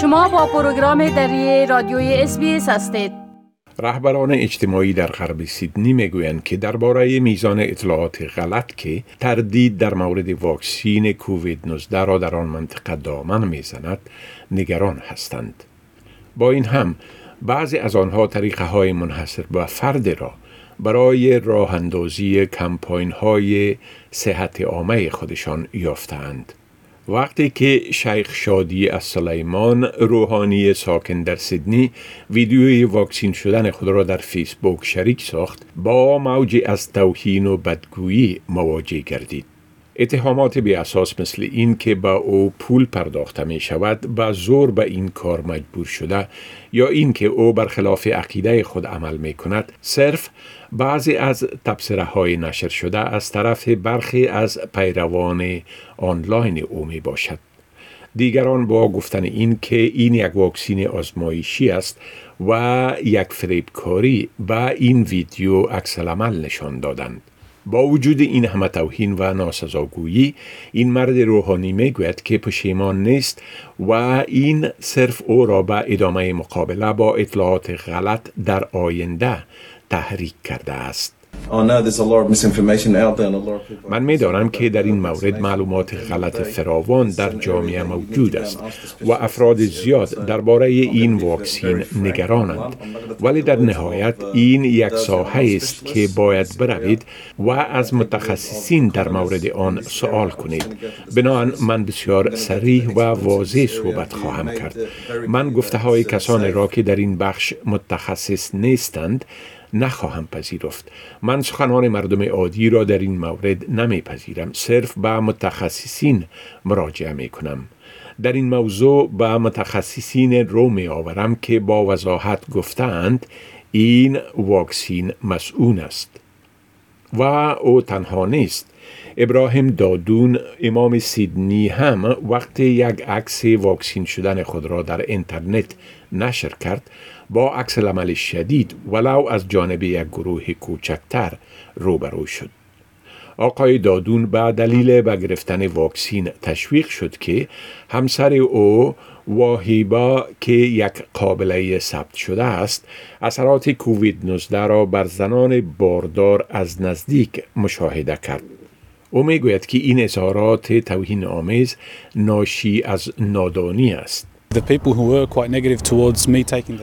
شما با پروگرام دری رادیوی اس هستید رهبران اجتماعی در غرب سیدنی می‌گویند که درباره میزان اطلاعات غلط که تردید در مورد واکسین کووید 19 را در آن منطقه دامن می‌زند نگران هستند. با این هم بعضی از آنها طریقه های منحصر به فرد را برای راه اندازی کمپاین های صحت عامه خودشان یافتند. وقتی که شیخ شادی از سلیمان روحانی ساکن در سیدنی ویدیوی واکسین شدن خود را در فیسبوک شریک ساخت با موجی از توهین و بدگویی مواجه گردید. اتهامات بی اساس مثل این که با او پول پرداخته می شود با زور به این کار مجبور شده یا این که او برخلاف عقیده خود عمل می کند صرف بعضی از تبصره های نشر شده از طرف برخی از پیروان آنلاین او می باشد. دیگران با گفتن این که این یک واکسین آزمایشی است و یک فریبکاری با این ویدیو عکس نشان دادند. با وجود این همه توهین و ناسزاگویی این مرد روحانی می‌گوید که پشیمان نیست و این صرف او را به ادامه مقابله با اطلاعات غلط در آینده تحریک کرده است. من می دانم که در این مورد معلومات غلط فراوان در جامعه موجود است و افراد زیاد درباره این واکسین نگرانند. ولی در نهایت این یک ساحه است که باید بروید و از متخصصین در مورد آن سوال کنید. بنابراین من بسیار سریح و واضح صحبت خواهم کرد. من گفته های کسانی را که در این بخش متخصص نیستند نخواهم پذیرفت. من سخنان مردم عادی را در این مورد نمیپذیرم. صرف به متخصصین مراجعه می کنم در این موضوع به متخصصین رو می آورم که با وضاحت گفتند این واکسین مسئول است. و او تنها نیست. ابراهیم دادون امام سیدنی هم وقتی یک عکس واکسین شدن خود را در اینترنت نشر کرد با عکس عمل شدید ولو از جانب یک گروه کوچکتر روبرو شد. آقای دادون به دلیل به گرفتن واکسین تشویق شد که همسر او واهیبا که یک قابله ثبت شده است اثرات کووید 19 را بر زنان باردار از نزدیک مشاهده کرد او می‌گوید که این اظهارات توهین آمیز ناشی از نادانی است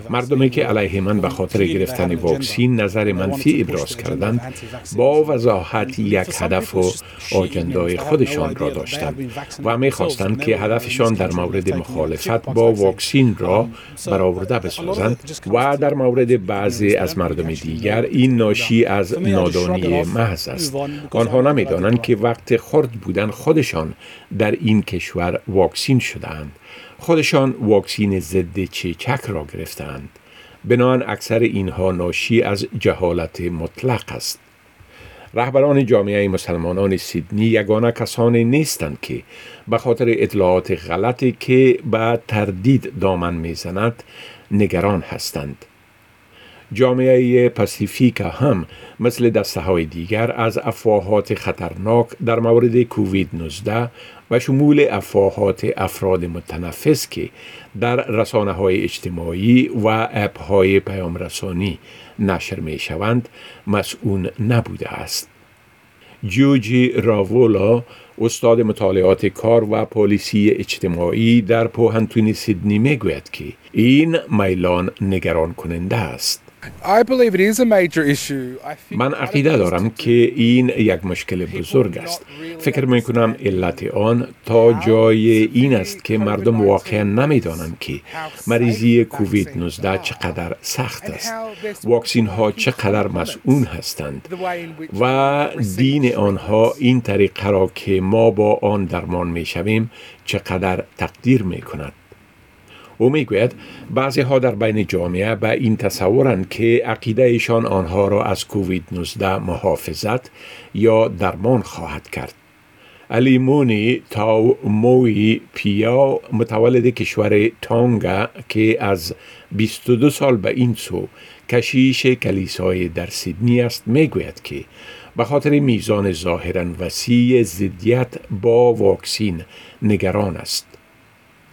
مردمی که علیه من به خاطر گرفتن واکسین نظر منفی ابراز کردند با وضاحت یک هدف و آجندای خودشان را داشتند و می‌خواستند که هدفشان در مورد مخالفت با واکسین را برآورده بسازند و در مورد بعضی از مردم دیگر این ناشی از نادانی محض است. آنها نمی‌دانند که وقت خرد بودن خودشان در این کشور واکسین شدهاند. خودشان واکسین ضد چیچک را گرفتند. بنان اکثر اینها ناشی از جهالت مطلق است. رهبران جامعه مسلمانان سیدنی یگانه کسانی نیستند که به خاطر اطلاعات غلطی که به تردید دامن می‌زند نگران هستند. جامعه پاسیفیک هم مثل دسته های دیگر از افواهات خطرناک در مورد کووید 19 و شمول افواهات افراد متنفس که در رسانه های اجتماعی و اپ های پیام رسانی نشر می شوند مسئول نبوده است. جوجی راوولا استاد مطالعات کار و پالیسی اجتماعی در پوهنتون سیدنی می گوید که این میلان نگران کننده است. من عقیده دارم که این یک مشکل بزرگ است. فکر می کنم علت آن تا جای این است که مردم واقعا نمی دانند که مریضی کووید 19 چقدر سخت است. واکسین ها چقدر مسئول هستند و دین آنها این طریقه را که ما با آن درمان می شویم چقدر تقدیر می کند. او می‌گوید بعضی ها در بین جامعه به این تصورند که عقیده ایشان آنها را از کووید 19 محافظت یا درمان خواهد کرد. علی مونی تاو موی پیا متولد کشور تانگا که از 22 سال به این سو کشیش کلیسای در سیدنی است می‌گوید که به خاطر میزان ظاهرا وسیع ضدیت با واکسین نگران است.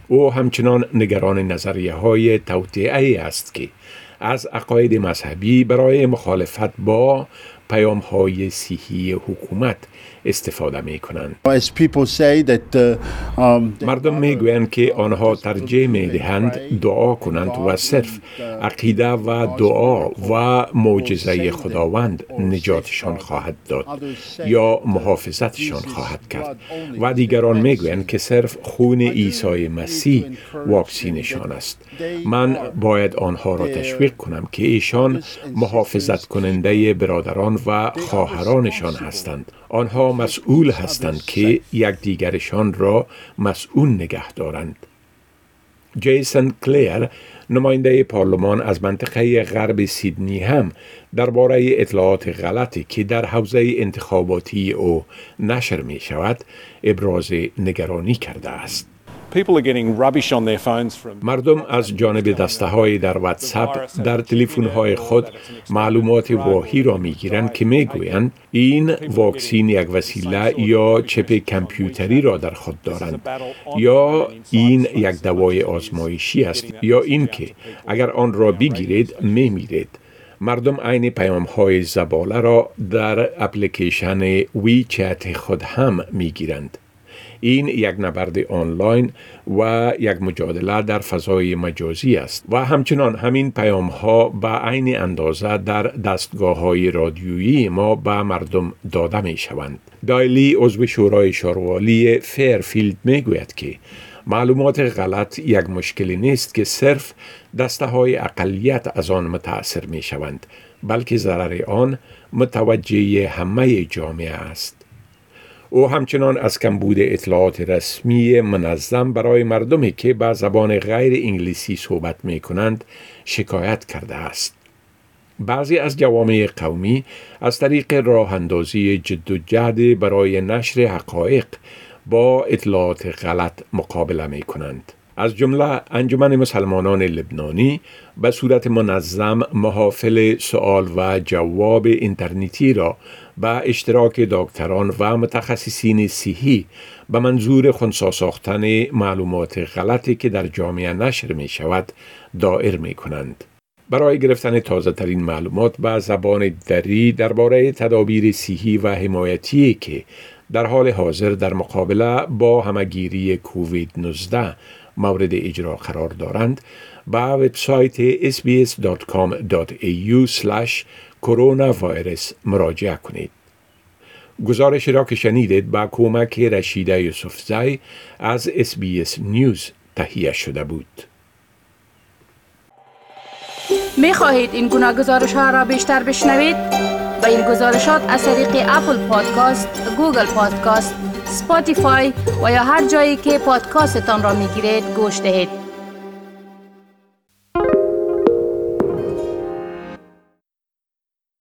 او همچنان نگران نظریه های توطعه است که از عقاید مذهبی برای مخالفت با پیام های صحی حکومت استفاده می کنند. uh, um, مردم می گویند که آنها ترجیح می دهند دعا کنند و صرف عقیده و دعا و معجزه خداوند نجاتشان خواهد داد یا محافظتشان خواهد کرد. و دیگران می گویند که صرف خون عیسی مسیح واکسینشان است. من باید آنها را تشویق کنم که ایشان محافظت کننده برادران و خواهرانشان هستند. آنها مسئول هستند که یکدیگرشان را مسئول نگه دارند. جیسن کلیر نماینده پارلمان از منطقه غرب سیدنی هم درباره اطلاعات غلطی که در حوزه انتخاباتی او نشر می شود ابراز نگرانی کرده است. مردم از جانب دسته های در واتساپ در تلفن های خود معلومات واهی را می گیرند که می گویند این واکسین یک وسیله یا چپ کمپیوتری را در خود دارند. یا این یک دوای آزمایشی است یا اینکه اگر آن را بگیرید می میرید مردم عین پیام های زباله را در اپلیکیشن وی چت خود هم می گیرند. این یک نبرد آنلاین و یک مجادله در فضای مجازی است و همچنان همین پیام ها به عین اندازه در دستگاه های رادیویی ما به مردم داده می شوند. دایلی عضو شورای شاروالی فیرفیلد می گوید که معلومات غلط یک مشکلی نیست که صرف دسته های اقلیت از آن متاثر می شوند بلکه ضرر آن متوجه همه جامعه است. او همچنان از کمبود اطلاعات رسمی منظم برای مردمی که به زبان غیر انگلیسی صحبت می کنند شکایت کرده است. بعضی از جوامع قومی از طریق راه اندازی جد و جهد برای نشر حقایق با اطلاعات غلط مقابله می کنند. از جمله انجمن مسلمانان لبنانی به صورت منظم محافل سوال و جواب اینترنتی را به اشتراک دکتران و متخصصین صحی به منظور خونسا ساختن معلومات غلطی که در جامعه نشر می شود دائر می کنند. برای گرفتن تازه ترین معلومات به زبان دری درباره تدابیر صحی و حمایتی که در حال حاضر در مقابله با همگیری کووید 19 مورد اجرا قرار دارند به وبسایت sbs.com.au کرونا ویروس مراجعه کنید. گزارش را که شنیدید با کمک رشیده یوسفزای از اس نیوز تهیه شده بود. می خواهید این گناه گزارش ها را بیشتر بشنوید؟ با این گزارشات از طریق اپل پادکاست، گوگل پادکاست، سپاتیفای و یا هر جایی که پادکاستتان را می گیرید گوش دهید.